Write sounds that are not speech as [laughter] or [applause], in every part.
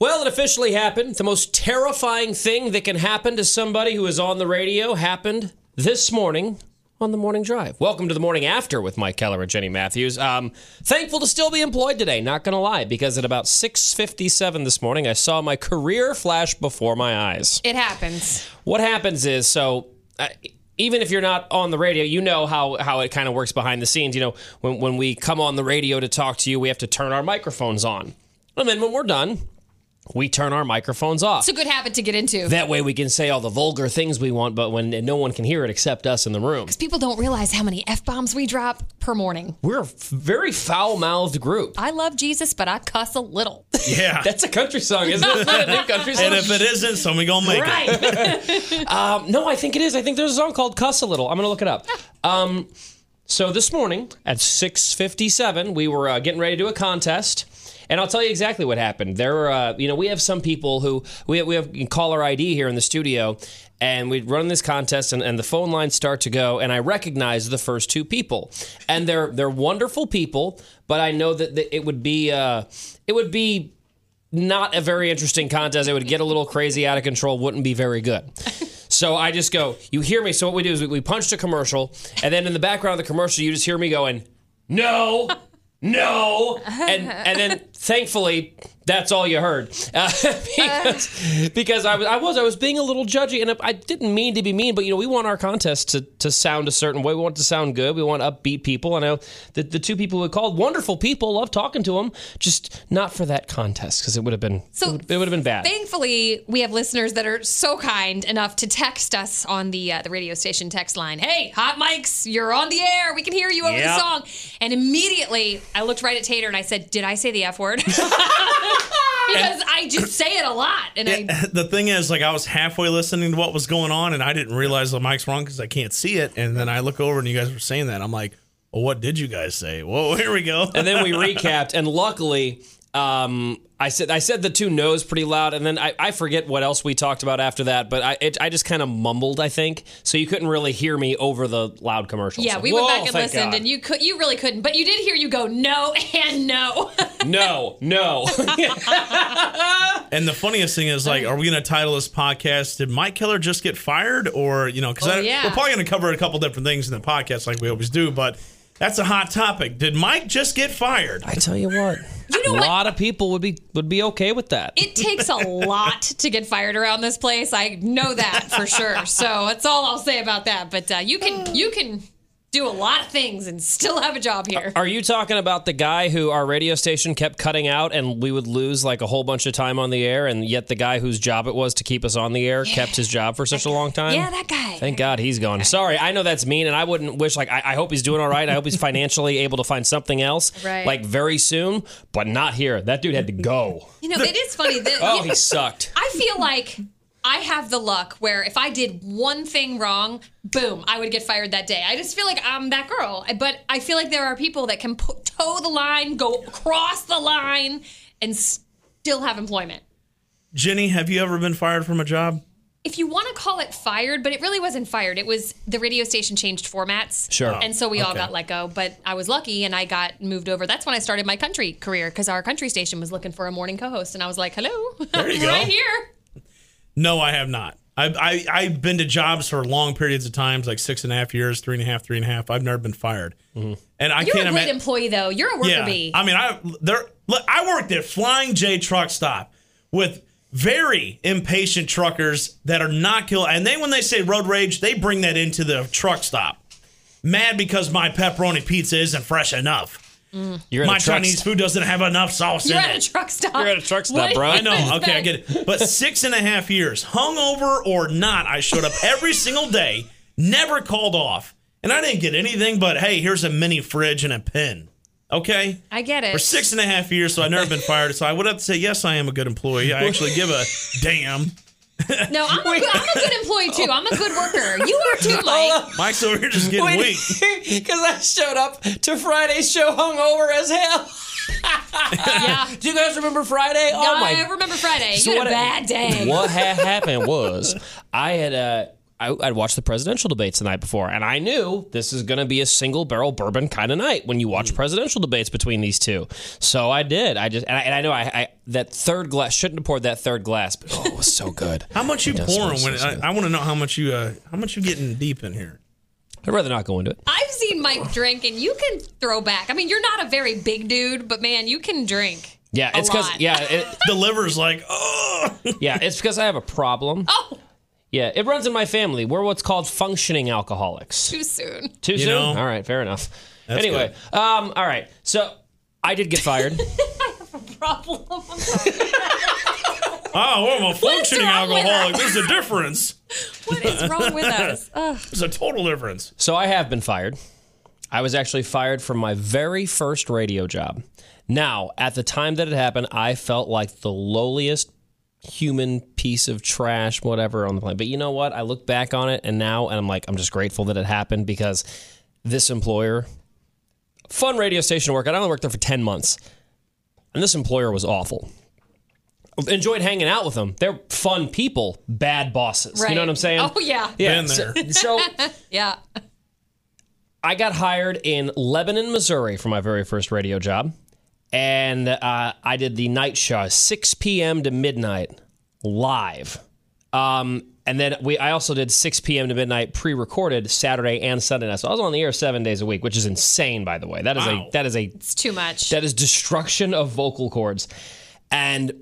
Well, it officially happened. The most terrifying thing that can happen to somebody who is on the radio happened this morning on the morning drive. Welcome to the morning after with Mike Keller and Jenny Matthews. Um, thankful to still be employed today. Not gonna lie, because at about 6:57 this morning, I saw my career flash before my eyes. It happens. What happens is so. Uh, even if you're not on the radio, you know how, how it kind of works behind the scenes. You know, when, when we come on the radio to talk to you, we have to turn our microphones on. And then when we're done, we turn our microphones off. It's a good habit to get into. That way we can say all the vulgar things we want, but when no one can hear it except us in the room. Because people don't realize how many F bombs we drop per morning. We're a f- very foul mouthed group. I love Jesus, but I cuss a little. [laughs] Yeah. [laughs] That's a country song, isn't it? It's [laughs] not a new country song. and if it isn't, somebody gonna make it. Right. um, no, I think it is. I think there's a song called "Cuss a Little." I'm gonna look it up. Um, so this morning at 6:57, we were uh, getting ready to do a contest. And I'll tell you exactly what happened. There, uh, you know, we have some people who we have, we have caller ID here in the studio, and we run this contest, and, and the phone lines start to go, and I recognize the first two people, and they're they're wonderful people, but I know that, it would be uh, it would be not a very interesting contest. It would get a little crazy, out of control, wouldn't be very good. So I just go, you hear me. So what we do is we, we punched a commercial, and then in the background of the commercial, you just hear me going, no, no, and and then thankfully that's all you heard [laughs] uh, because, [laughs] because I was I was I was being a little judgy, and I didn't mean to be mean, but you know we want our contest to to sound a certain way. We want it to sound good. We want upbeat people. I know the the two people who called wonderful people, love talking to them, just not for that contest because it would have been So, it would, have been bad. Thankfully, we have listeners that are so kind enough to text us on the uh, the radio station text line. Hey, hot mics, you're on the air. We can hear you over the song. And immediately, I looked right at Tater and I said, "Did I say the f word?" [laughs] [laughs] because I just say it a lot, and I [laughs] the thing is, like, I was halfway listening to what was going on, and I didn't realize the mic's wrong because I can't see it. And then I look over, and you guys were saying that. I'm like, well, what did you guys say? Whoa, [laughs] here we go. and then we recapped, and luckily, um, I said I said the two no's pretty loud, and then I, I forget what else we talked about after that, but I it, I just kind of mumbled, I think, so you couldn't really hear me over the loud commercials. yeah, we Whoa, went back and listened, God. and you could you really couldn't, but you did hear you go no and no. [laughs] no, no. And the funniest thing is, like, are we going to title this podcast, Did Mike Keller just get fired? Or, you know, because Oh, yeah. we're probably going to cover a couple different things in the podcast like we always do, but that's a hot topic. Did Mike just get fired? I tell you what, You know a what? lot of people would be would be okay with that. It takes a [laughs] lot to get fired around this place. I know that for sure. So that's all I'll say about that. But uh, you can you can do a lot of things and still have a job here. Are you talking about the guy who our radio station kept cutting out and we would lose like a whole bunch of time on the air and yet the guy whose job it was to keep us on the air kept his job for such a long time? Yeah, that guy. Thank God he's gone. Sorry, I know that's mean, and I wouldn't wish like I, I hope he's doing all right. I hope he's financially [laughs] able to find something else, Right. like very soon, but not here. That dude had to go. You know, it is funny that Oh, he sucked. I feel like I have the luck where if I did one thing wrong, boom, I would get fired that day. I just feel like I'm that girl. But I feel like there are people that can po- toe the line, go across the line, and still have employment. Jenny, have you ever been fired from a job? if you want to call it fired, but it really wasn't fired. It was the radio station changed formats. Sure. And so we all okay. got let go. But I was lucky and I got moved over. That's when I started my country career because our country station was looking for a morning co host. And I was like, hello, There you I'm [laughs] go. right here. No, I have not. I, I, I've been to jobs for long periods of times, like six and a half years, three and a half, three and a half. I've never been fired. Mm-hmm. And I You're can't a great imagine. employee, though. You're a worker Yeah, bee. I mean, I there. Look, I worked at Flying J Truck Stop with very impatient truckers that are not kill. And they, when they say road rage, they bring that into the truck stop. Mad because my pepperoni pizza isn't fresh enough. Mm. You're at My a truck Chinese st- food doesn't have enough sauce You're in at a truck stop. You're at a truck stop, What bro. I I know. Okay, I get it. But six and a half years, hungover or not, I showed up every single day, never called off, and I didn't get anything but hey, here's a mini fridge and a pen. Okay. I get it. For six and a half years, so I've never been fired. So I would have to say, yes, I am a good employee. I actually give a damn. No, I'm a, good, I'm a good employee, too. I'm a good worker. You are, too, Mike. Mike's over here just getting weak. [laughs] Because I showed up to Friday's show hungover as hell. [laughs] Yeah. Do you guys remember Friday? Oh my! I remember Friday. So you had what- a bad day. what had happened was I had uh I, I'd watched the presidential debates the night before, and I knew this is going to be a single barrel bourbon kind of night when you watch presidential debates between these two. So I did. I just and I, and I know I, I that third glass shouldn't have poured that third glass, but oh, it was so good. How much you It does pouring? When so I. I want to know how much you uh, how much you getting deep in here. I'd rather not go into it. I've seen Mike drink, and you can throw back. I mean, you're not a very big dude, but man, you can drink. Yeah, it's because yeah, it, [laughs] The liver's like, oh, yeah, it's because I have a problem. Oh, Yeah, it runs in my family. We're what's called functioning alcoholics. too soon. Too soon? know, all right, fair enough. that's anyway, um, all right. So I did get fired. [laughs] I have a problem. I'm sorry. oh, I'm a functioning wrong with alcoholic. us? There's a difference. what is wrong with us? Ugh. [laughs] There's a total difference. so I have been fired. I was actually fired from my very first radio job. Now, at the time that it happened, I felt like the lowliest human piece of trash, whatever, on the planet. But you know what? I look back on it and now, and I'm like, I'm just grateful that it happened because this employer, fun radio station work. I only worked there for 10 months. And this employer was awful. Enjoyed hanging out with them. They're fun people, bad bosses. You know what I'm saying? Oh yeah. yeah. Been there. So, so [laughs] Yeah. I got hired in Lebanon, Missouri for my very first radio job. And uh, I did the night show, 6 p.m. to midnight, live. Um, and then we, I also did 6 p.m. to midnight pre-recorded Saturday and Sunday night. So I was on the air seven days a week, which is insane, by the way. That is Wow. a that is a It's too much. that is destruction of vocal cords. And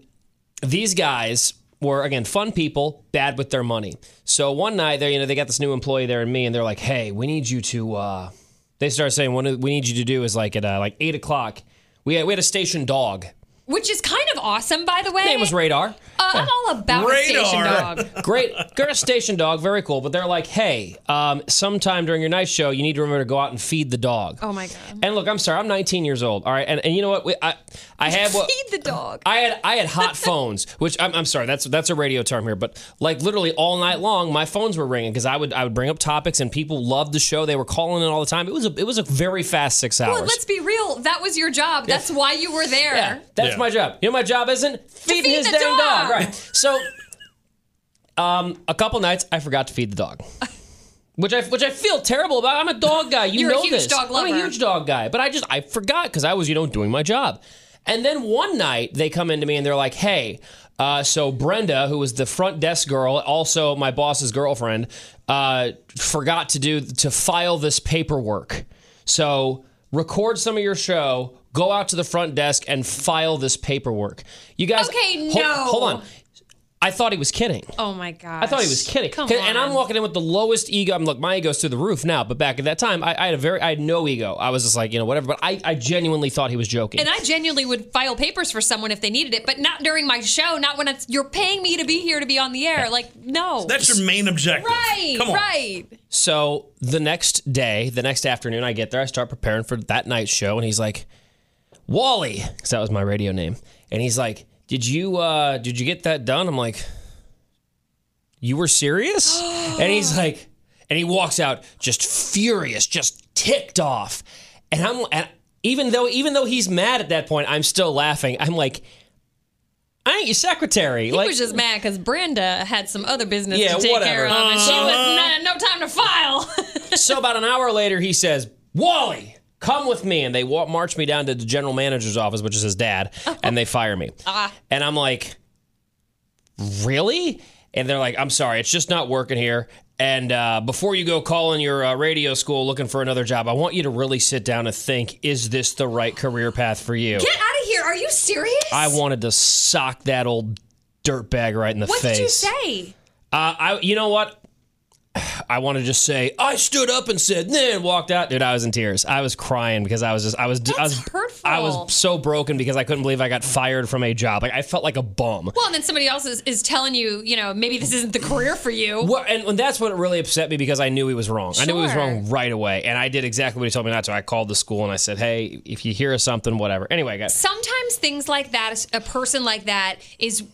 these guys were again fun people, bad with their money. So one night they you know they got this new employee there and me, and they're like, "Hey, we need you to." Uh, they start saying, "What we need you to do is like at uh, like eight o'clock." We had, we had a station dog. Which is kind of awesome, by the way. His name was Radar. Uh, I'm all about a station dog. [laughs] Great, great station dog, very cool. But they're like, "Hey, um, sometime during your night show, you need to remember to go out and feed the dog." Oh my god. And look, I'm sorry, I'm 19 years old. All right, and, and you know what? We, I I had what Feed the dog. I had I had hot [laughs] phones, which I'm, I'm sorry, that's that's a radio term here, but like literally all night long, my phones were ringing because I would I would bring up topics and people loved the show. They were calling in all the time. It was a it was a very fast six hours. Well, let's be real. That was your job. That's why you were there. yeah, that's Yeah. my job. You know, my job isn't feeding feed his the damn dog. dog. Right? So, um, a couple nights I forgot to feed the dog. Which I, which I feel terrible about. I'm a dog guy. You You're a know huge this. dog I'm a huge dog guy. But I just I forgot because I was you know doing my job. And then one night they come into me and they're like, "Hey, uh, so Brenda, who was the front desk girl, also my boss's girlfriend, uh, forgot to do to file this paperwork. So record some of your show, go out to the front desk and file this paperwork. You guys, Okay, hol- no. hold on. I thought he was kidding. Oh my god. I thought he was kidding. Come 'Cause- And I'm walking in with the lowest ego. I'm look, my ego's through the roof now. But back at that time, I, I had a very, I had no ego. I was just like, you know, whatever. But I, I genuinely thought he was joking. And I genuinely would file papers for someone if they needed it, but not during my show. Not when it's you're paying me to be here to be on the air. Like no. That's your main objective. right. Come on. Right. so the next day, the next afternoon, I get there. I start preparing for that night's show, and he's like, Wally, because that was my radio name. And he's like, Did you, uh, did you get that done? I'm like, You were serious? [gasps] and he's like, and he walks out just furious, just ticked off. And I'm, and even though, even though he's mad at that point, I'm still laughing. I'm like, I ain't your secretary. He like, was just mad because Brenda had some other business Yeah, to take whatever. care of, and she was Uh-huh. no, no time to file. [laughs] so about an hour later, he says, Wally, come with me. And they walk, march me down to the general manager's office, which is his dad, and they fire me. And I'm like, really? And they're like, I'm sorry, it's just not working here. And uh, before you go calling your uh, radio school looking for another job, I want you to really sit down and think: Is this the right career path for you? Get out of here! Are you serious? I wanted to sock that old dirtbag right in the What face. What did you say? Uh, I, you know what? [sighs] I want to just say I stood up and said, then walked out. Dude, I was in tears. I was crying because I was just, I was, I was, hurtful. I was so broken because I couldn't believe I got fired from a job. Like I felt like a bum. Well, and then somebody else is, is telling you, you know, maybe this isn't the career for you. Well, and, and that's what really upset me because I knew he was wrong. I knew he was wrong right away, and I did exactly what he told me not to. I called the school and I said, "Hey, if you hear of something, whatever." Anyway, I got Sometimes things like that, a person like that is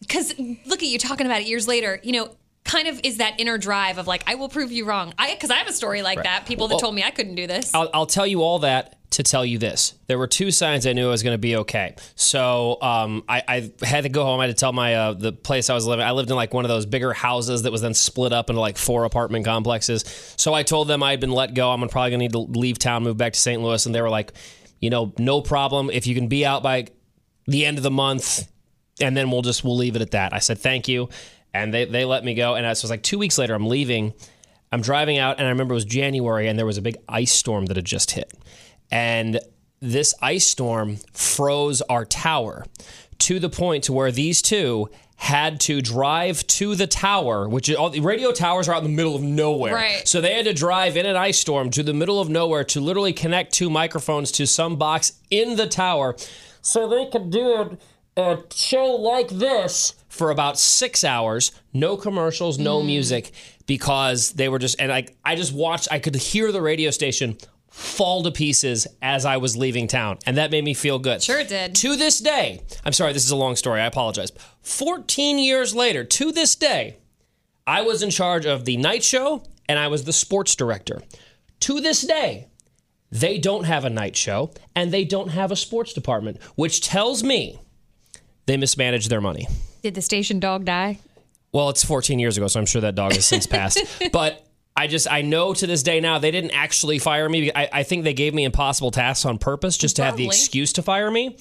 because look at you talking about it years later. You know, kind of is that inner drive of like, I will prove you wrong. I because I have a story like that. People that Well- told me I couldn't do this. I'll, I'll tell you all that to tell you this. There were two signs I knew I was going to be okay. So um, I, I had to go home. I had to tell my uh, the place I was living. I lived in like one of those bigger houses that was then split up into like four apartment complexes. So I told them I had been let go. I'm probably going to need to leave town, move back to St. Louis, and they were like, you know, no problem. If you can be out by the end of the month, and then we'll just we'll leave it at that. I said thank you, and they they let me go. And so it was like two weeks later. I'm leaving. I'm driving out, and I remember it was January, and there was a big ice storm that had just hit, and this ice storm froze our tower to the point to where these two had to drive to the tower, which is all the radio towers are out in the middle of nowhere. Right. So they had to drive in an ice storm to the middle of nowhere to literally connect two microphones to some box in the tower so they could do a, a show like this for about six hours, no commercials, no mm. music, because they were just and I I just watched I could hear the radio station fall to pieces as I was leaving town. And that made me feel good. Sure it did. To this day, I'm sorry, this is a long story. I apologize. 14 years later, to this day, I was in charge of the night show and I was the sports director. To this day, they don't have a night show and they don't have a sports department, which tells me they mismanaged their money. Did the station dog die? Well, it's 14 years ago, so I'm sure that dog has since passed. [laughs] But I just, I know to this day now, they didn't actually fire me. I, I think they gave me impossible tasks on purpose just to have the excuse to fire me.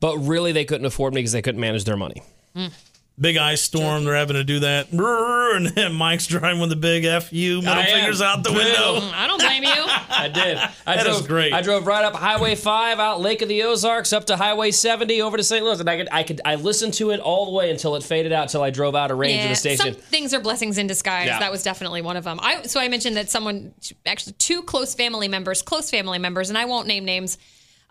But really, they couldn't afford me because they couldn't manage their money. Mm. Big ice storm. They're having to do that. And then [laughs] Mike's driving with the big fu middle I am. fingers out the Boom. window. I don't blame you. I did. I That drove, is great. I drove right up Highway 5 out Lake of the Ozarks up to Highway 70 over to St. Louis, and I could, I could, I listened to it all the way until it faded out until I drove out of range of the station. Some things are blessings in disguise. Yeah. That was definitely one of them. I so I mentioned that someone actually two close family members, close family members, and I won't name names.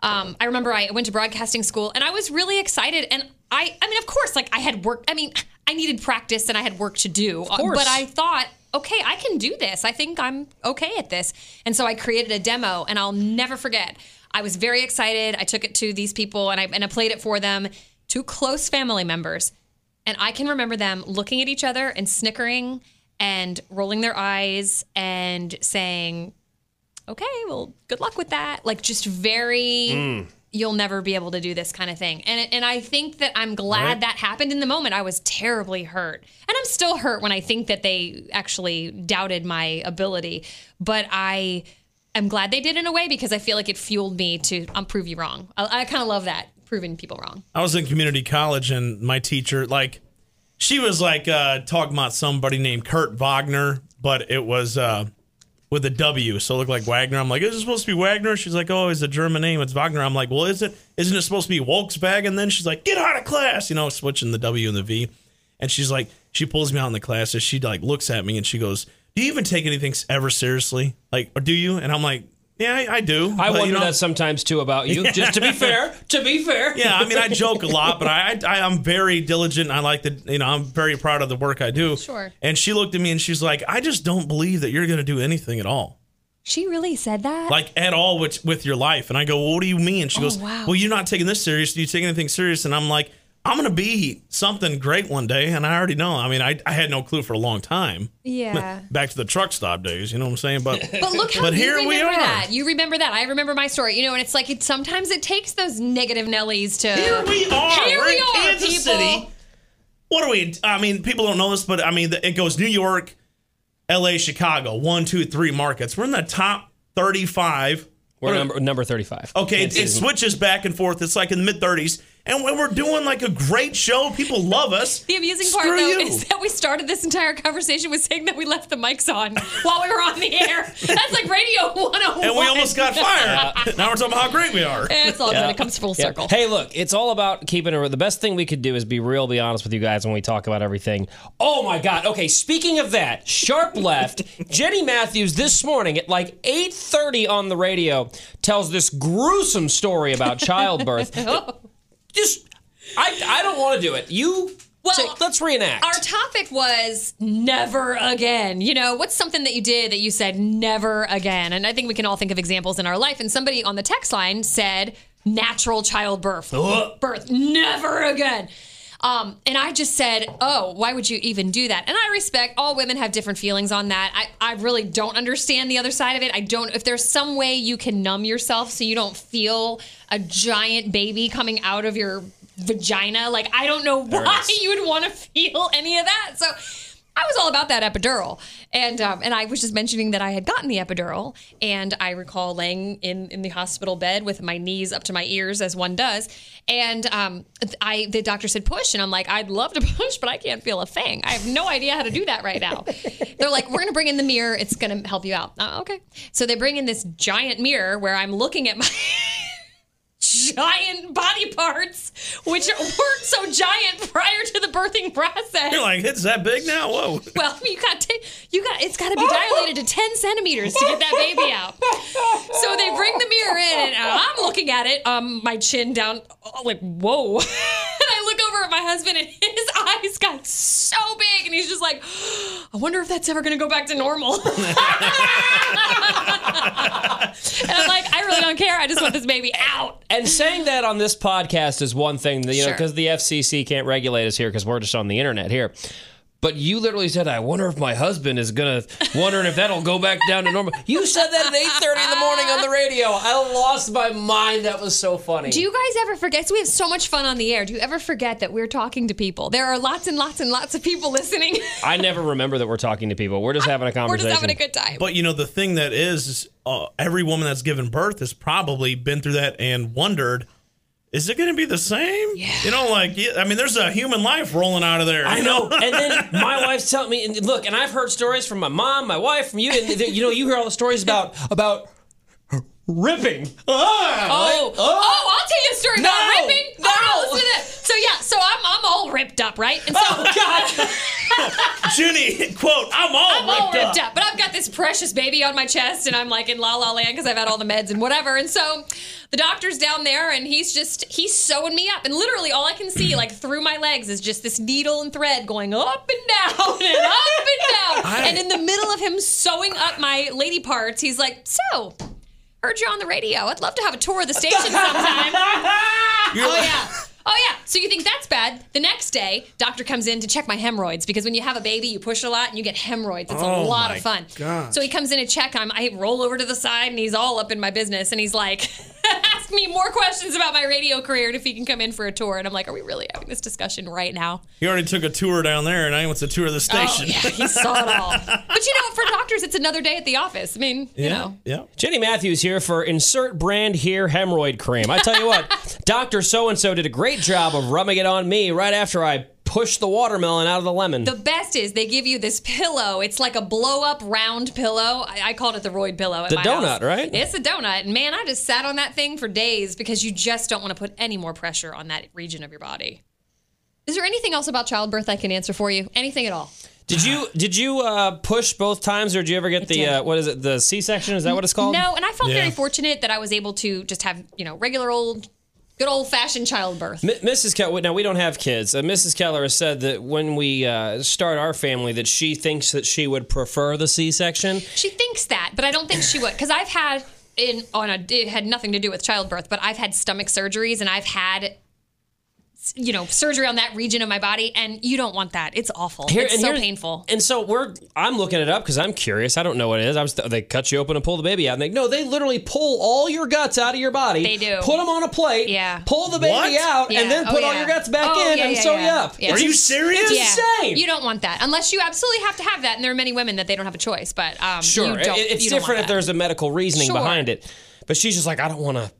Um, I remember I went to broadcasting school and I was really excited. And I, I mean, of course, like I had work. I mean, I needed practice and I had work to do. Of uh, course. But I thought, okay, I can do this. I think I'm okay at this. And so I created a demo, and I'll never forget. I was very excited. I took it to these people and I and I played it for them. Two close family members. And I can remember them looking at each other and snickering and rolling their eyes and saying, okay, well, good luck with that. Like just very, mm. You'll never be able to do this kind of thing. And, and I think that I'm glad Right. that happened in the moment. I was terribly hurt. And I'm still hurt when I think that they actually doubted my ability. But I am glad they did in a way because I feel like it fueled me to um, prove you wrong. I, I kind of love that, proving people wrong. I was in community college and my teacher, like, she was like uh, talking about somebody named Kurt Wagner, but it was uh, with a W, so it looked like Wagner. I'm like, is it supposed to be Wagner? She's like, oh, it's a German name. It's Wagner. I'm like, well, is it? Isn't it supposed to be Volkswagen? And then she's like, get out of class, you know, switching the W and the V. And she's like, she pulls me out in the class and she like looks at me and she goes, do you even take anything ever seriously? Like, or do you? And I'm like, yeah, I, I do. I But, wonder you know, that sometimes too about you. [laughs] Just to be fair, to be fair. yeah, I mean, I joke a lot, but I, I I'm very diligent. I like the, you know, I'm very proud of the work I do. Sure. And she looked at me and she's like, I just don't believe that you're going to do anything at all, She really said that? like at all with with your life. And I go, well, what do you mean? And she oh, goes, wow. well, you're not taking this serious. Do you take anything serious? And I'm like, I'm going to be something great one day, and I already know. I mean, I I had no clue for a long time. yeah. Back to the truck stop days, you know what I'm saying? But But look how But you here remember we are. that. You remember that. I remember my story. You know, and it's like it sometimes it takes those negative Nellies to Here we are. Here We're we in are, Kansas people. City. What are we? I mean, people don't know this, but I mean, it goes New York, L.A., Chicago, one, two, three markets. We're in the top thirty-five. We're number number 35. Okay, it, it switches back and forth. It's like in the mid thirties, and when we're doing like a great show, people love us. The amusing part, Screw though, you. is that we started this entire conversation with saying that we left the mics on while we were on the air. That's like Radio 101. and we almost got fired. now we're talking about how great we are. It's all good. It comes full Yeah. circle. Hey, look, it's all about keeping it. The best thing we could do is be real, be honest with you guys when we talk about everything. Oh my God. Okay, speaking of that, sharp left, [laughs] Jenny Matthews this morning at like 8:30 on the radio tells this gruesome story about [laughs] childbirth. Oh. Just, I, I don't want to do it. You, Well, take- let's reenact. Our topic was never again. You know, what's something that you did that you said never again? And I think we can all think of examples in our life. And somebody on the text line said natural childbirth. Birth. Never again. Um, and I just said, "Oh, why would you even do that?" And I respect all women have different feelings on that. I, I really don't understand the other side of it. I don't. If there's some way you can numb yourself so you don't feel a giant baby coming out of your vagina, like I don't know why [laughs] you would want to feel any of that. So. I was all about that epidural, and um, and I was just mentioning that I had gotten the epidural, and I recall laying in in the hospital bed with my knees up to my ears, as one does, and um, I the doctor said push, and I'm like, I'd love to [laughs] push, but I can't feel a thing. I have no idea how to do that right now. [laughs] They're like, we're gonna bring in the mirror, it's gonna help you out. Uh, okay, so they bring in this giant mirror where I'm looking at my. [laughs] Giant body parts, which weren't so giant prior to the birthing process. You're like, it's that big now? Whoa. Well, you got to, you got it's got to be dilated to ten centimeters to get that baby out. So they bring the mirror in, and I'm looking at it, um, my chin down, like whoa. [laughs] look over at my husband, and his [laughs] eyes got so big, and he's just like, I wonder if that's ever going to go back to normal. [laughs] and I'm like, I really don't care. I just want this baby out. And saying that on this podcast is one thing, you know, Sure. because the FCC can't regulate us here because we're just on the internet here. But you literally said, "I wonder if my husband is gonna wondering if that'll go back down to normal." You said that at eight thirty in the morning on the radio. I lost my mind. That was so funny. Do you guys ever forget? So we have so much fun on the air. Do you ever forget that we're talking to people? There are lots and lots and lots of people listening. I never remember that we're talking to people. We're just having a conversation. [laughs] we're just having a good time. But you know, the thing that is, is uh, every woman that's given birth has probably been through that and wondered, is it going to be the same? Yeah. You know, like, I mean, there's a human life rolling out of there. I you know. and then [laughs] my wife's telling me, and look, and I've heard stories from my mom, my wife, from you, and you know, you hear all the stories about about ripping. Ah, Oh, like, oh, I'll tell you a story about No, ripping. no. Oh, listen to this. So yeah, so I'm I'm all ripped up, right? And so Oh God! [laughs] [laughs] Junie, quote, I'm all, I'm all ripped, ripped up. up. But I've got this precious baby on my chest, and I'm like in la la land because I've had all the meds and whatever. And so the doctor's down there, and he's just he's sewing me up, and literally all I can see like through my legs is just this needle and thread going up and down and up and down. [laughs] and in the middle of him sewing up my lady parts, he's like, "So." Heard you on the radio. I'd love to have a tour of the station sometime. [laughs] Oh yeah. Oh yeah. So you think that's bad? The next day, doctor comes in to check my hemorrhoids because when you have a baby, you push a lot and you get hemorrhoids. It's a Oh, lot my of fun. gosh. So he comes in to check. I'm, I roll over to the side and he's all up in my business and he's like, ask me more questions about my radio career and if he can come in for a tour. And I'm like, are we really having this discussion right now? He already took a tour down there, and I went to tour of the oh, station. Oh yeah, he saw it all. [laughs] But you know, for doctors, it's another day at the office. I mean, you know. yeah. Jenny Matthews here for insert brand here hemorrhoid cream. I tell you what, [laughs] Doctor So and So did a great job of rubbing it on me right after I pushed the watermelon out of the lemon. The best is they give you this pillow. It's like a blow up round pillow. I, I called it the Royd pillow. At The my donut, house. right? It's a donut. And man, I just sat on that thing for days because you just don't want to put any more pressure on that region of your body. Is there anything else about childbirth I can answer for you? Anything at all? did you did you uh, push both times, or did you ever get the uh, what is it the C section? Is that what it's called? No, and I felt Yeah. very fortunate that I was able to just have, you know, regular old, good old fashioned childbirth. M- Mrs. Keller, now we don't have kids. Uh, Mrs. Keller has said that when we uh, start our family, that she thinks that she would prefer the C-section. She thinks that, but I don't think she would because I've had in on a it had nothing to do with childbirth, but I've had stomach surgeries and I've had you know surgery on that region of my body, and you don't want that. It's awful. it's so painful. And so we're, I'm looking it up because I'm curious. I don't know what it is. I was, they cut you open and pull the baby out. And they, no, they literally pull all your guts out of your body. They do. Put them on a plate. Yeah. Pull the baby What? out, Yeah. and then Oh, put all your guts back Oh, in yeah, and yeah, sew yeah. you up. Yeah. Are you serious? It's insane. You don't want that unless you absolutely have to have that, and there are many women that they don't have a choice. But um, Sure, you don't, it's you don't different want if there's a medical reasoning Sure. behind it. But she's just like, I don't want to,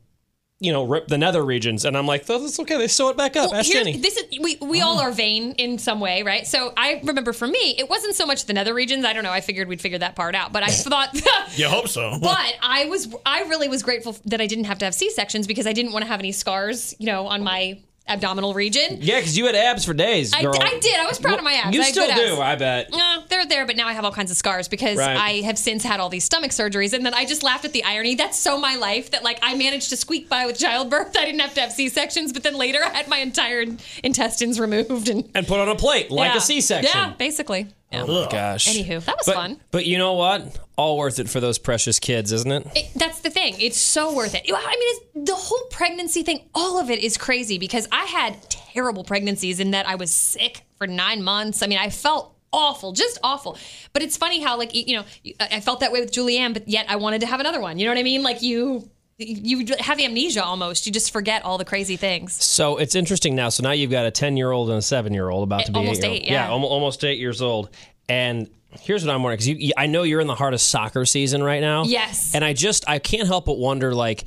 you know, rip the nether regions. And I'm like, oh, that's okay. They sew it back up. Well, Ask Jenny. This is we we all oh. are vain in some way, right? So I remember for me, it wasn't so much the nether regions. I don't know. I figured we'd figure that part out, but I [laughs] thought. [laughs] You hope so. But I was I really was grateful that I didn't have to have C sections because I didn't want to have any scars, you know, on my abdominal region. yeah, because you had abs for days, I, girl. I did. I was proud of my abs. You I had still good do. I bet. No, they're there, but now I have all kinds of scars because Right. I have since had all these stomach surgeries, and then I just laughed at the irony. That's so my life that like I managed to squeak by with childbirth. [laughs] I didn't have to have C sections, but then later I had my entire intestines removed and And put on a plate like yeah. a C-section. Yeah, basically. Oh yeah. Ugh. Gosh. Anywho, that was but, fun. But you know what? All worth it for those precious kids, isn't it? It, that's the thing. It's so worth it. I mean, it's, the whole pregnancy thing, all of it is crazy because I had terrible pregnancies in that I was sick for nine months. I mean, I felt awful, just awful. But it's funny how, like, you know, I felt that way with Julianne, but yet I wanted to have another one. You know what I mean? Like, you. You have amnesia almost. You just forget all the crazy things. So it's interesting now. So now you've got a 10 year old and a seven year old about to be Almost eight. eight, yeah. almo- almost eight years old. And here's what I'm wondering because I know you're in the heart of soccer season right now. Yes. And I just, I can't help but wonder like,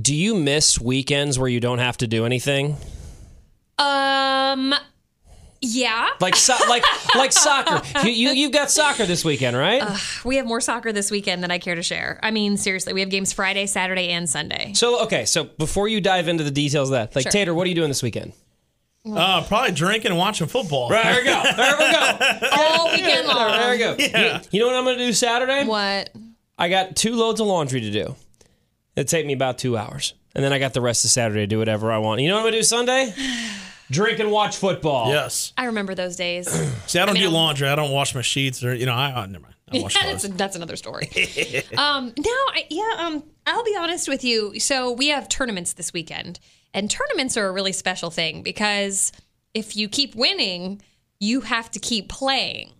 do you miss weekends where you don't have to do anything? Um, yeah. Like, so, like, like soccer. [laughs] You, you, you've got soccer this weekend, right? We have more soccer this weekend than I care to share. I mean, seriously, we have games Friday, Saturday, and Sunday. so, okay. So before you dive into the details of that, like, Sure. Tater, what are you doing this weekend? Uh, probably drinking and watching football. There we go. There we go. [laughs] All weekend long. There we go. Yeah. You, you know what I'm going to do Saturday? What? I got two loads of laundry to do. It'd take me about two hours. And then I got the rest of Saturday to do whatever I want. You know what I'm gonna do Sunday? [sighs] [sighs] [sighs] Drink and watch football. Yes. I remember those days. [clears throat] See, I don't mean, do I'm- laundry. I don't wash my sheets or you know. I, I never mind. I wash [laughs] that's, that's another story. [laughs] um, now, I, yeah, um, I'll be honest with you. So we have tournaments this weekend, and tournaments are a really special thing because if you keep winning, you have to keep playing.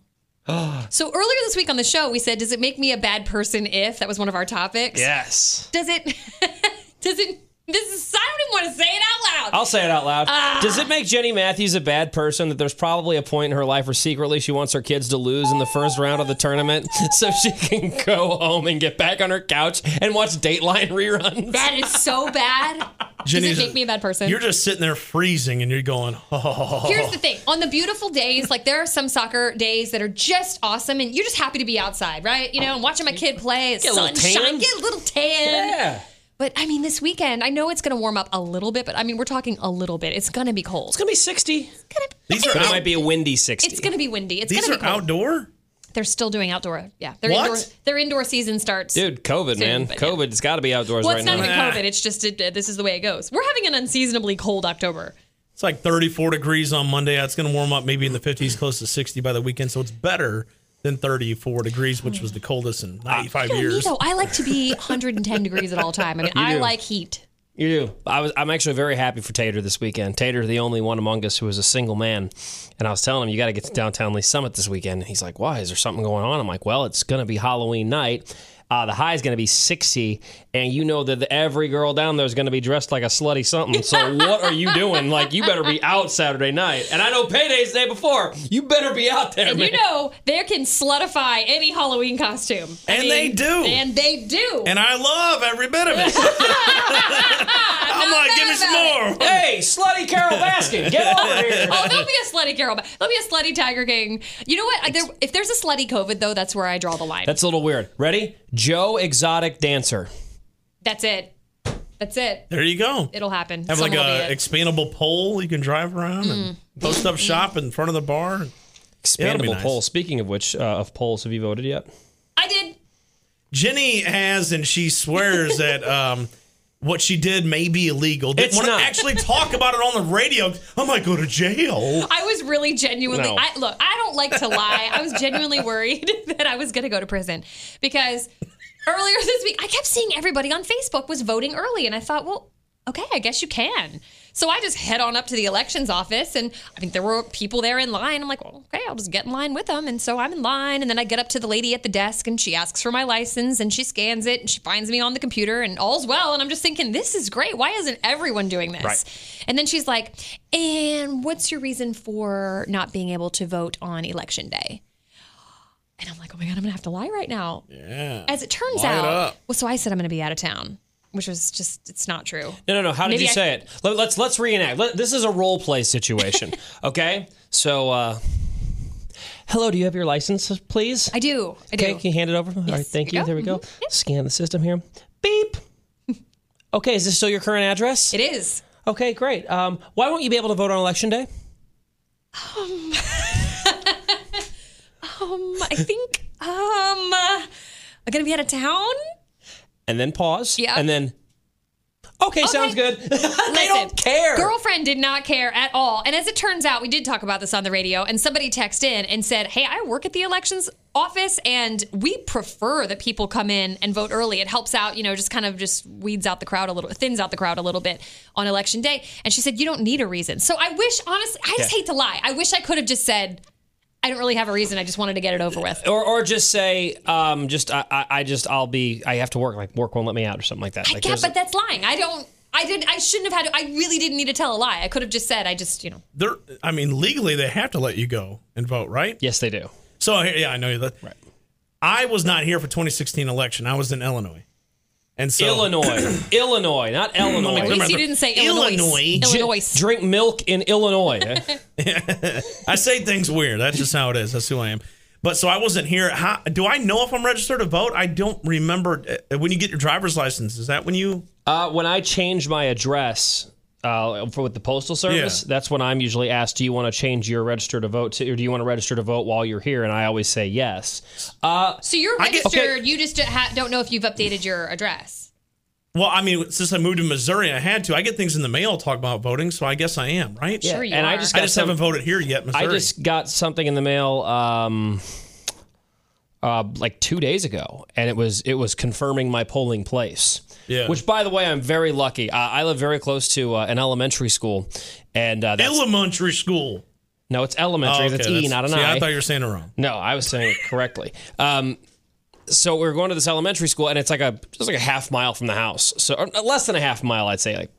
[gasps] so earlier this week on the show, we said, "Does it make me a bad person if?" That was one of our topics. Yes. Does it? [laughs] does it? This is. I don't even want to say it out loud. I'll say it out loud. Ah. Does it make Jenny Matthews a bad person that there's probably a point in her life where secretly she wants her kids to lose in the first round of the tournament [laughs] so she can go home and get back on her couch and watch Dateline reruns? that is so bad. [laughs] Does it make me a bad person? You're just sitting there freezing and you're going, [laughs] oh. Here's the thing: on the beautiful days, like there are some soccer days that are just awesome, and you're just happy to be outside, right? You know, and watching my kid play, Get a little sunshine, tan. get a little tan. Yeah. But I mean, this weekend, I know it's going to warm up a little bit, but I mean, we're talking a little bit. It's going to be cold. It's gonna be 60. These are But it out- might be a windy 60. It's going to be windy. It's going these to are be cold. outdoor. They're still doing outdoor. Yeah, their What? indoor their indoor season starts. Dude, COVID, Soon, man. but yeah. COVID, it's got to be outdoors well, right it's not now. even Nah. COVID. It's just it, this is the way it goes. We're having an unseasonably cold October. It's like 34 degrees on Monday. It's going to warm up maybe in the 50s, close to 60 by the weekend. So it's better than 34 degrees, which was the coldest in ah. 95 You know me, years. though. I like to be 110 degrees at all time. I mean, I do. like heat. You do. I was. I'm actually very happy for Tater this weekend. Tater, the only one among us who is a single man, and I was telling him you got to get to downtown Lee's Summit this weekend. And he's like, "Why? Is there something going on?" I'm like, "Well, it's going to be Halloween night. Uh, the high is going to be 60, and you know that the, every girl down there is going to be dressed like a slutty something. So [laughs] what are you doing? Like, you better be out Saturday night. And I know payday's the day before. You better be out there, And man. you know, they can slutify any Halloween costume. I And they do. And they do. And I love every bit of it. [laughs] [laughs] I'm like, give me some more. hey, slutty Carole Baskin, get over here. Oh, there'll be a slutty Carol. There'll be a slutty Tiger King. You know what? There, if there's a slutty COVID, though, that's where I draw the line. That's a little weird. Ready? Joe Exotic Dancer. That's it. That's it. There you go. It'll happen. Have like Someone will a expandable pole you can drive around and post up shop in front of the bar. that'll Expandable nice. poll. Speaking of which, uh, of polls, have you voted yet? I did. Jenny has, and she swears [laughs] that um, what she did may be illegal. Didn't It's want to actually talk about it on the radio. I might go to jail. I was really genuinely. No. I, look, I don't like to lie. I was genuinely worried [laughs] that I was going to go to prison because earlier this week I kept seeing everybody on Facebook was voting early, and I thought, well, okay, I guess you can. So I just head on up to the elections office, and I think there were people there in line. I'm like, well, okay, I'll just get in line with them. And so I'm in line, and then I get up to the lady at the desk, and she asks for my license, and she scans it, and she finds me on the computer, and all's well. And I'm just thinking, this is great. Why isn't everyone doing this? Right. And then she's like, and what's your reason for not being able to vote on election day? And I'm like, oh my God, I'm gonna have to lie right now. Yeah. As it turns Lie it out, up. well, so I said I'm gonna be out of town, which was just, it's not true. No, no, no. How did Maybe you I- say it? Let, let's let's reenact. Let, this is a role play situation. [laughs] okay. So, uh, hello. Do you have your license, please? I do. I do. Okay. Can you hand it over? All right. Thank you. you There we go. Scan the system here. Beep. [laughs] Okay. Is this still your current address? It is. Okay. Great. Um, why won't you be able to vote on election day? Um, [laughs] I think, um, uh, I'm gonna be out of town. And then pause. Yeah. And then. Okay, sounds good. [laughs] they Listen, don't care. Girlfriend did not care at all. And as it turns out, we did talk about this on the radio, and somebody texted in and said, Hey, I work at the elections office and we prefer that people come in and vote early. It helps out, you know, just kind of just weeds out the crowd a little, thins out the crowd a little bit on election day. And she said, you don't need a reason. So I wish, honestly, I just Yeah. hate to lie. I wish I could have just said, I don't really have a reason. I just wanted to get it over with. Or, or just say, um, just I, I, I just I'll be I have to work like work won't let me out or something like that. I Like get, there's- but that's lying. I don't. I did. I shouldn't have had. To, I really didn't need to tell a lie. I could have just said. I just, you know. They're, I mean, legally they have to let you go and vote, right? yes, they do. So yeah, I know you that. Right. I was not here for 2016 election. I was in Illinois, and so Illinois, [coughs] Illinois, not Illinois. At least you didn't say Illinois. Illinois. Illinois. Drink milk in Illinois. [laughs] [laughs] I say things weird. That's just how it is. That's who I am. But so I wasn't here. How, do I know if I'm registered to vote? I don't remember. Uh, When you get your driver's license, is that when you? Uh, when I change my address uh, for with the postal service, Yeah. that's when I'm usually asked, "Do you want to change your register to vote to, or do you want to register to vote while you're here?" And I always say yes. Uh, So you're I get- registered. You just don't know if you've updated your address. Well, I mean, since I moved to Missouri, I had to. I get things in the mail talk about voting, so I guess I am right. Sure you and I are. just I just some- haven't voted here yet, Missouri. I just got something in the mail um, uh, like two days ago, and it was it was confirming my polling place. Yeah. Which, by the way, I'm very lucky. Uh, I live very close to uh, an elementary school, and uh, elementary school. no, it's elementary. Oh, okay, that's E, that's- not an see, I. I thought you were saying it wrong. No, I was saying it correctly. Um, so we were going to this elementary school, and it's like a just like a half mile from the house, so or less than a half mile, I'd say. Like,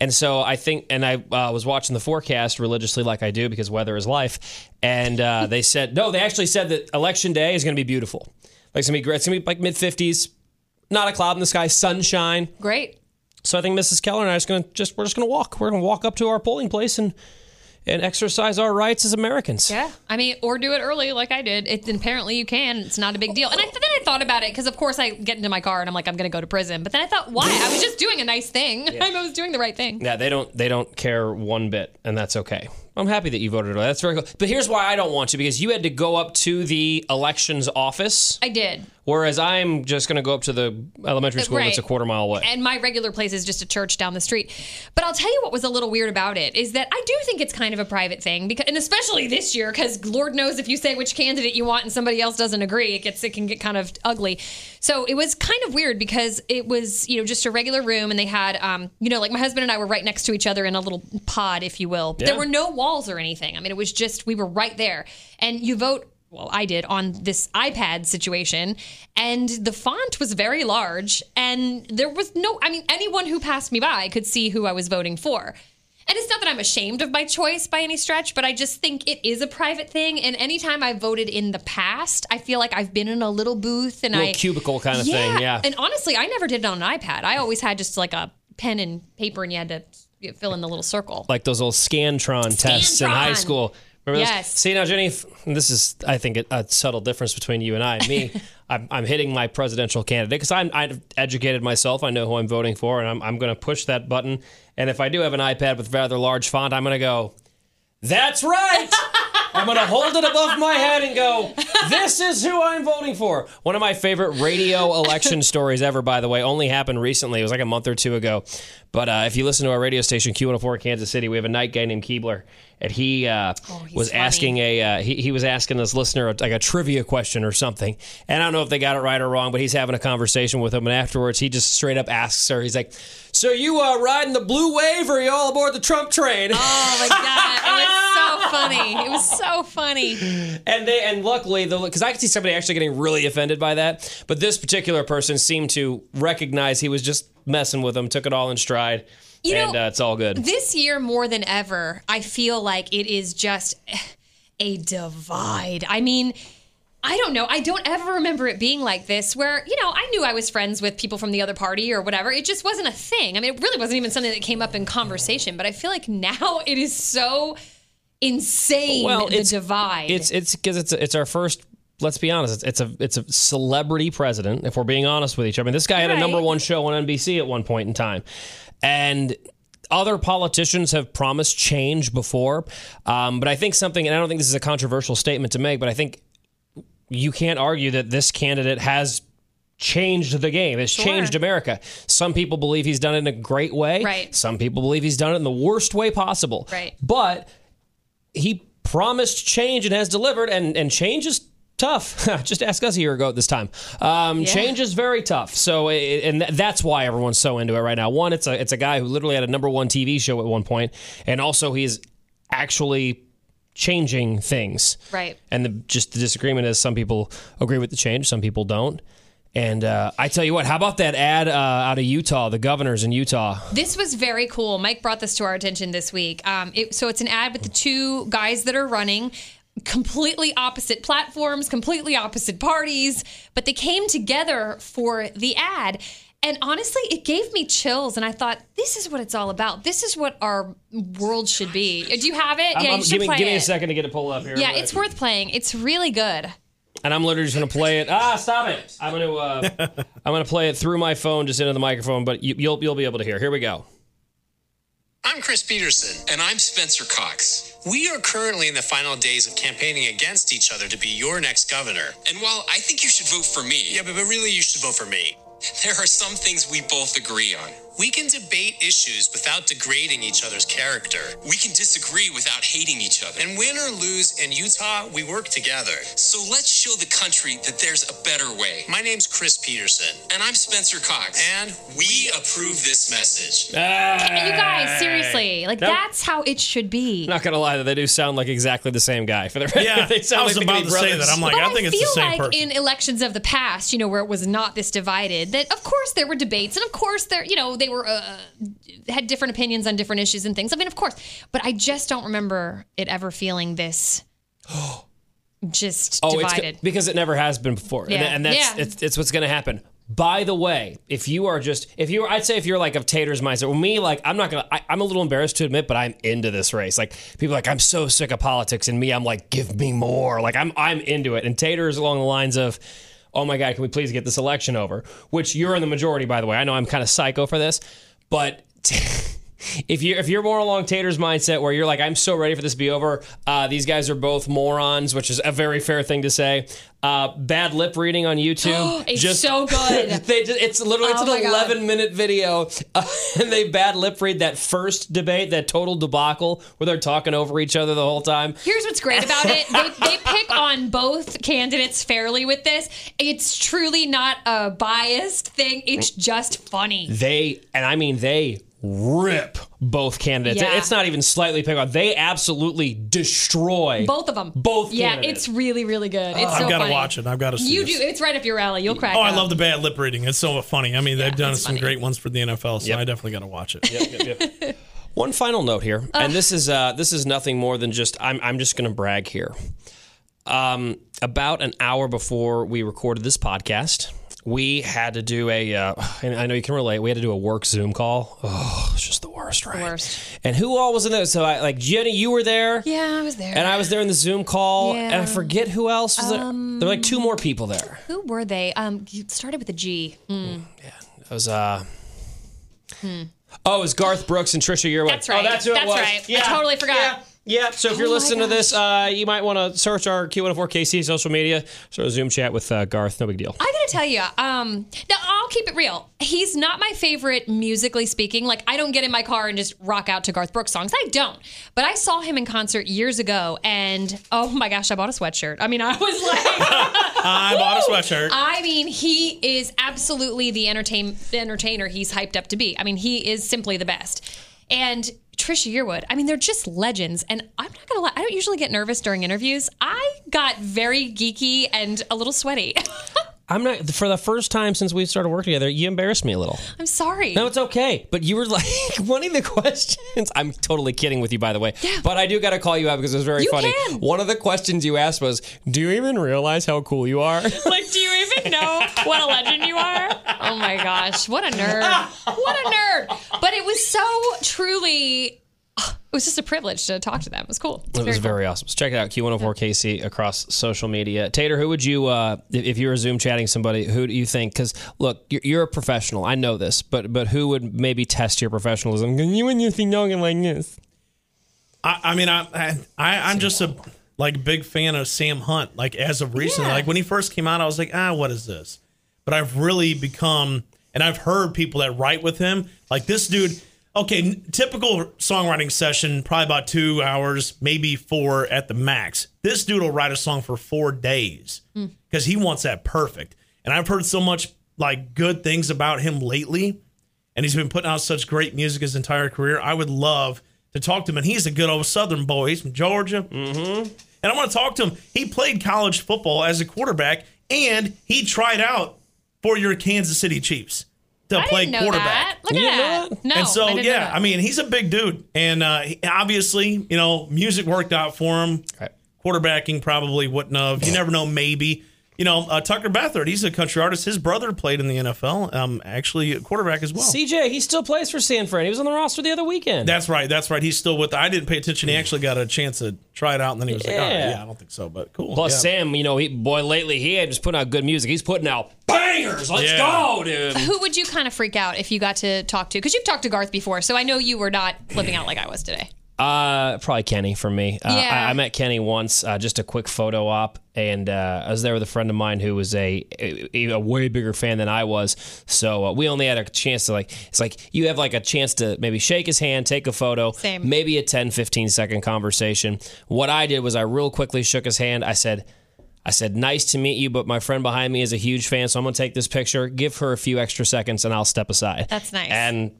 and so I think, and I uh, was watching the forecast religiously, like I do, because weather is life. And uh, they said no, they actually said that election day is going to be beautiful. Like it's gonna be great. It's gonna be like mid fifties, not a cloud in the sky, sunshine. Great. So I think Mrs. Keller and I are just gonna just we're just gonna walk. We're gonna walk up to our polling place and and exercise our rights as Americans. Yeah. I mean, or do it early like I did. It, apparently you can. It's not a big deal. And I, then I thought about it because, of course, I get into my car and I'm like, I'm going to go to prison. But then I thought, why? I was just doing a nice thing. [laughs] [laughs] I was doing the right thing. Yeah, they don't they don't care one bit, and that's okay. I'm happy that you voted. That's very cool. But here's why I don't want to because you had to go up to the elections office, I did. Whereas I'm just going to go up to the elementary school that's a quarter mile away. And my regular place is just a church down the street. But I'll tell you what was a little weird about it is that I do think it's kind of a private thing because, and especially this year, because Lord knows if you say which candidate you want and somebody else doesn't agree, it gets it can get kind of ugly. So it was kind of weird because it was you know just a regular room and they had um you know like my husband and I were right next to each other in a little pod, if you will. There were no walls or anything. I mean, it was just we were right there, and you vote well, I did on this iPad situation, and the font was very large, and there was no, I mean, anyone who passed me by could see who I was voting for. And it's not that I'm ashamed of my choice by any stretch, but I just think it is a private thing. And anytime I voted in the past, I feel like I've been in a little booth and Little I cubicle kind of thing, yeah. And honestly, I never did it on an iPad. I always had just like a pen and paper, and you had to fill in the little circle. like those old Scantron tests in high school. Remember those? Yes. See now, Jenny, this is I think a, a subtle difference between you and I. Me, [laughs] I'm, I'm hitting my presidential candidate because I'm I've educated myself. I know who I'm voting for, and I'm I'm going to push that button. And if I do have an iPad with rather large font, I'm going to go. That's right. [laughs] I'm going to hold it above my head and go, this is who I'm voting for. One of my favorite radio election [laughs] stories ever, by the way, only happened recently. It was like a month or two ago. But uh, if you listen to our radio station, Q104 Kansas City, we have a night guy named Keebler. And he uh, he's was funny. asking a uh, he, he was asking this listener like a trivia question or something, and I don't know if they got it right or wrong, but he's having a conversation with him, and afterwards he just straight up asks her, he's like, "So you uh, riding the blue wave, or are you all aboard the Trump train?" Oh my god, it was so [laughs] funny. It was so funny. And they and luckily, the because I could see somebody actually getting really offended by that, but this particular person seemed to recognize he was just messing with them, took it all in stride, You know, uh, it's all good. This year more than ever, I feel like it is just a divide. I mean, I don't know. I don't ever remember it being like this where, you know, I knew I was friends with people from the other party or whatever. It just wasn't a thing. I mean, it really wasn't even something that came up in conversation, but I feel like now [laughs] it is so insane well, the it's divide. It's it's because it's it's our first. Let's be honest. It's, it's a it's a celebrity president. If we're being honest with each other, I mean, this guy had a number one show on NBC at one point in time, and other politicians have promised change before. Um, but I think something, and I don't think this is a controversial statement to make, but I think you can't argue that this candidate has changed the game, has changed America. Some people believe he's done it in a great way. Right. Some people believe he's done it in the worst way possible. Right. But he promised change and has delivered, and, and change is tough. [laughs] Just ask us a year ago at this time. Um, Yeah. Change is very tough. So, it, and th- that's why everyone's so into it right now. One, it's a it's a guy who literally had a number one TV show at one point, and also he's actually changing things. Right. And the, just the disagreement is some people agree with the change, some people don't. And uh, I tell you what, how about that ad uh, out of Utah, the governors in Utah? This was very cool. Mike brought this to our attention this week. Um, it, so it's an ad with the two guys that are running completely opposite platforms, completely opposite parties, but they came together for the ad. And honestly, it gave me chills. And I thought, this is what it's all about. This is what our world should be. Do you have it? I'm- yeah, I'm- you should give me, play give me a it. second to get it pulled up here. Yeah, it's worth playing. It's really good. and I'm literally just gonna play it. Ah, stop it! I'm gonna uh, [laughs] I'm gonna play it through my phone, just into the microphone, but you, you'll you'll be able to hear. Here we go. I'm Chris Peterson. And I'm Spencer Cox. We are currently in the final days of campaigning against each other to be your next governor. And while I think you should vote for me, Yeah, but, but really, you should vote for me. there are some things we both agree on. We can debate issues without degrading each other's character. We can disagree without hating each other. And win or lose in Utah, we work together. So let's show the country that there's a better way. My name's Chris Peterson, And I'm Spencer Cox. and we approve this message. And you guys, seriously, like Nope. that's how it should be. Not gonna lie, that they do sound like exactly the same guy. For the Yeah, they sound I was like they about could to be say brothers. that. I'm like, But I think it's feel the same like person. in elections of the past, you know, where it was not this divided, that of course there were debates, and of course there, you know, they were uh, had different opinions on different issues and things. I mean, of course, but I just don't remember it ever feeling this [gasps] just Oh, it's divided. because it never has been before, and, Yeah. and that's Yeah. it's, it's what's going to happen. By the way, if you are just if you, I'd say if you're like of Tater's mindset. Well, me, like I'm not gonna. I, I'm a little embarrassed to admit, but I'm into this race. Like people are like I'm so sick of politics, and me, I'm like, give me more. Like I'm I'm into it. And Tater is along the lines of. Oh my God! Can we please get this election over? Which you're in the majority, by the way. I know I'm kind of psycho for this, but [laughs] if you if you're more along Tater's mindset, where you're like, I'm so ready for this to be over. Uh, these guys are both morons, which is a very fair thing to say. Uh, bad lip reading on YouTube. [gasps] It's so good. [laughs] they just, it's literally it's Oh an God. 11 minute video, uh, [laughs] and they bad lip read that first debate, that total debacle where they're talking over each other the whole time. Here's what's great about it. They, [laughs] they pick on both candidates fairly with this. It's truly not a biased thing. It's just funny. They and I mean they rip both candidates. Yeah. It's not even slightly pick on. They absolutely destroy Both of them. Both Yeah, candidates. it's really, really good. It's so I've got to watch it. I've got to see You this. do. It's right up your alley. You'll crack Oh, I love the bad lip reading. It's so funny. I mean, they've done some funny. great ones for the NFL, so I definitely got to watch it. [laughs] One final note here, and this is uh, this is nothing more than just I'm I'm just going to brag here. Um, about an hour before we recorded this podcast, we had to do a. Uh, and I know you can relate. We had to do a work Zoom call. Oh, it's just the worst, right? worst. And who all was in there? So I like Jenny, you were there. Yeah, I was there. And I was there in the Zoom call, and I Um, forget who else was there. There were like two more people there. Who were they? Um, you started with a G. Mm. It was uh. Oh, it was Garth Brooks and Trisha Yearwood. That's right. Oh, that's who That's it was. right. I totally forgot. Yeah. Yeah. So if you're Oh listening to this, uh, you might want to search our Q104KC social media, sort of Zoom chat with uh, Garth. No big deal. I gotta tell you, um, now I'll keep it real. He's not my favorite musically speaking. Like I don't get in my car and just rock out to Garth Brooks songs. I don't. But I saw him in concert years ago, and oh my gosh, I bought a sweatshirt. I mean, I was like, [laughs] I bought a sweatshirt. I mean, he is absolutely the entertain the entertainer he's hyped up to be. I mean, he is simply the best. And Trisha Yearwood, I mean, they're just legends. And I'm not gonna lie, I don't usually get nervous during interviews. I got very geeky and a little sweaty. [laughs] I'm not for the first time since we started working together. You embarrassed me a little. I'm sorry. No, it's okay. But you were like [laughs] one of the questions. I'm totally kidding with you, by the way. Yeah. But I do got to call you out because it was very You funny. can. One of the questions you asked was, "Do you even realize how cool you are?" [laughs] like, do you even know what a legend you are? Oh my gosh, what a nerd. What a nerd. But it was so truly, it was just a privilege to talk to them. It was cool. It was very awesome. So check it out, Q104KC across social media. Tater, who would you, uh, if if you were Zoom chatting somebody, who do you think? Because look, you're, you're a professional. I know this, but but who would maybe test your professionalism? Can You and your thing talking like this. I, I mean, I, I I- I'm just a like big fan of Sam Hunt. Like as of recently, Yeah. like when he first came out, I was like, ah, what is this? But I've really become, and I've heard people that write with him. Like this dude, Okay, typical songwriting session, probably about two hours, maybe four at the max. This dude will write a song for four days because he wants that perfect. And I've heard so much like good things about him lately, and he's been putting out such great music his entire career. I would love to talk to him, and he's a good old Southern boy. He's from Georgia, mm-hmm. And I want to talk to him. He played college football as a quarterback, and he tried out for your Kansas City Chiefs to I play didn't know quarterback. that. Look You at didn't know that. No, and so, I didn't know yeah, that. I mean, he's a big dude, and uh, he- obviously, you know, music worked out for him. Right. Quarterbacking probably wouldn't have. You never know. Maybe. You know, uh, Tucker Beathard, he's a country artist. His brother played in the NFL, um, actually a quarterback as well. CJ, he still plays for San Fran. He was on the roster the other weekend. That's right. That's right. He's still with. I didn't pay attention. He actually got a chance to try it out, and then he was like, "Oh, Yeah. yeah, I don't think so." But cool. Plus, yeah. Sam, you know, he, boy, lately he ain't just putting out good music. He's putting out bangers. Let's Yeah. go, dude. Who would you kind of freak out if you got to talk to? Because you've talked to Garth before, so I know you were not flipping out like I was today. Uh, probably Kenny for me. Uh, Yeah. I, I met Kenny once, uh, just a quick photo op, and uh, I was there with a friend of mine who was a a, a way bigger fan than I was. So uh, we only had a chance to like. It's like you have like a chance to maybe shake his hand, take a photo, Same. maybe a 10, 15 second conversation. What I did was I real quickly shook his hand. I said. I said, nice to meet you, but my friend behind me is a huge fan, so I'm going to take this picture, give her a few extra seconds, and I'll step aside. That's nice. And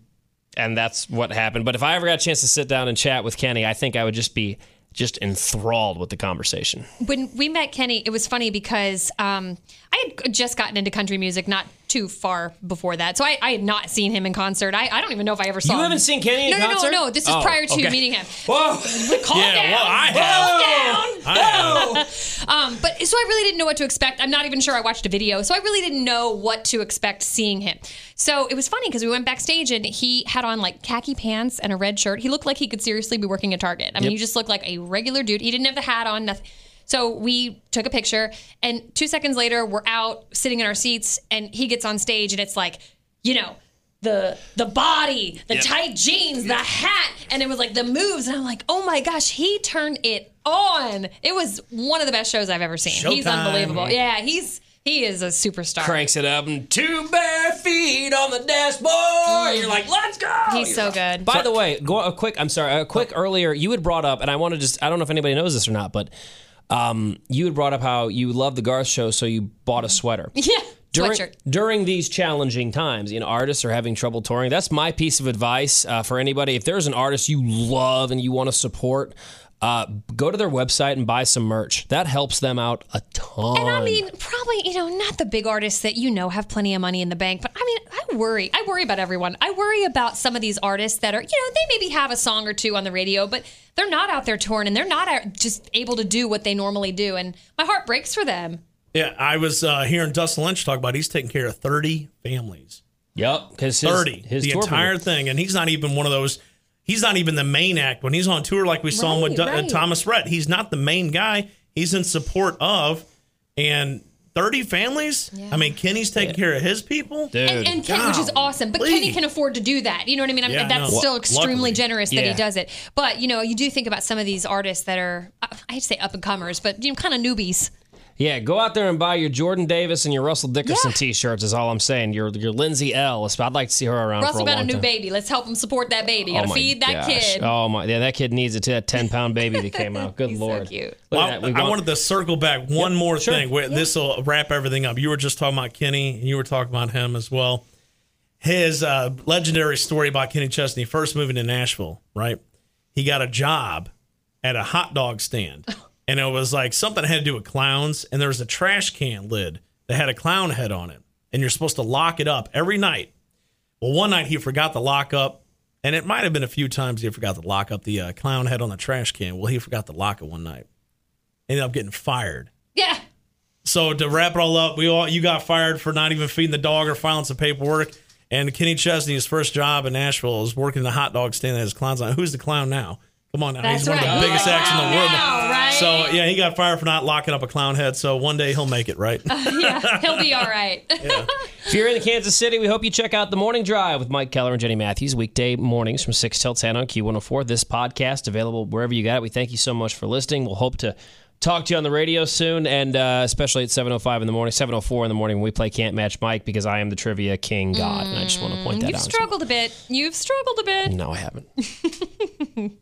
and that's what happened. But if I ever got a chance to sit down and chat with Kenny, I think I would just be just enthralled with the conversation. when we met Kenny, it was funny because um, I had just gotten into country music not too far before that, so I, I had not seen him in concert. I, I don't even know if I ever saw. You him. You haven't seen Kenny in no, concert? No, no, no. This is Oh, prior to okay. meeting him. Whoa! Calm Yeah, down. well, I have. Calm down. I have. [laughs] Um, but so I really didn't know what to expect. I'm not even sure I watched a video, so I really didn't know what to expect seeing him. So it was funny because we went backstage and he had on like khaki pants and a red shirt. He looked like he could seriously be working at Target. I mean, he just looked like a regular dude. He didn't have the hat on, nothing. So we took a picture, and two seconds later, we're out sitting in our seats, and he gets on stage, and it's like, you know, the the body, the tight jeans, the hat, and it was like the moves, and I'm like, oh my gosh, he turned it on. It was one of the best shows I've ever seen. He's unbelievable. Yeah, he's he is a superstar. Cranks it up and two bare feet on the dashboard. Mm. You're like, let's go. He's so good. By the way, go a quick. I'm sorry, a quick oh. earlier. You had brought up, and I want to just. I don't know if anybody knows this or not, but um, you had brought up how you love the Garth show, so you bought a sweater. [laughs] yeah, during, sweatshirt. during these challenging times, you know, artists are having trouble touring. That's my piece of advice uh, for anybody. If there's an artist you love and you want to support, uh, go to their website and buy some merch. That helps them out a ton. And I mean, probably, you know, not the big artists that you know have plenty of money in the bank, but I mean, I worry. I worry about everyone. I worry about some of these artists that are, you know, they maybe have a song or two on the radio, but they're not out there touring and they're not out, just able to do what they normally do. And my heart breaks for them. Yeah, I was uh, hearing Dustin Lynch talk about he's taking care of 30 families. yep, because his, 30. his the tour entire thing. And he's not even one of those, he's not even the main act. When he's on tour, like we saw him with Right, Du- uh, right. Thomas Rhett, he's not the main guy. He's in support of. And 30 families? I mean, Kenny's taking care of his people. dude. And, and Ken, which is awesome, but golly. Kenny can afford to do that. You know what I mean? I mean Yeah, that's no. still extremely luckily. generous that Yeah. he does it. But you know, you do think about some of these artists that are, I hate to say up and comers, but you know, kind of newbies. Yeah, go out there and buy your Jordan Davis and your Russell Dickerson Yeah. t-shirts. Is all I'm saying. Your your Lindsay L. I'd like to see her around for Russell a got a long new time. baby. Let's help him support that baby. Oh Gotta my feed that gosh. kid. Oh my, yeah, that kid needs a t- 10 pound baby that came out. [laughs] Good He's so lord. cute. Look Well, at I wanted to circle back one more sure. thing. This will wrap everything up. You were just talking about Kenny, and you were talking about him as well. His uh, legendary story about Kenny Chesney first moving to Nashville, right? He got a job at a hot dog stand, [laughs] and it was like something had to do with clowns. And there was a trash can lid that had a clown head on it, and you're supposed to lock it up every night. Well, one night he forgot to lock up, and it might have been a few times he forgot to lock up the uh, clown head on the trash can. Well, he forgot to lock it one night ended up getting fired. Yeah. So to wrap it all up, we all you got fired for not even feeding the dog or filing some paperwork. And Kenny Chesney, his first job in Nashville, is working the hot dog stand that has clowns on. Who's the clown now? Come on now, That's he's one of the biggest acts in the world. Now, right? So yeah, he got fired for not locking up a clown head. So one day he'll make it, right? [laughs] yeah, he'll be all right. [laughs] [laughs] If you're in Kansas City, we hope you check out the Morning Drive with Mike Keller and Jenny Matthews weekday mornings from 6 till 10 on Q104. This podcast available wherever you got it. We thank you so much for listening. We'll hope to talk to you on the radio soon, and uh, especially at 7.05 in the morning, 7.04 in the morning when we play Can't Match Mike because I am the trivia king god. And I just want to point that out. You've out. struggled a bit. You've struggled a bit. No, I haven't.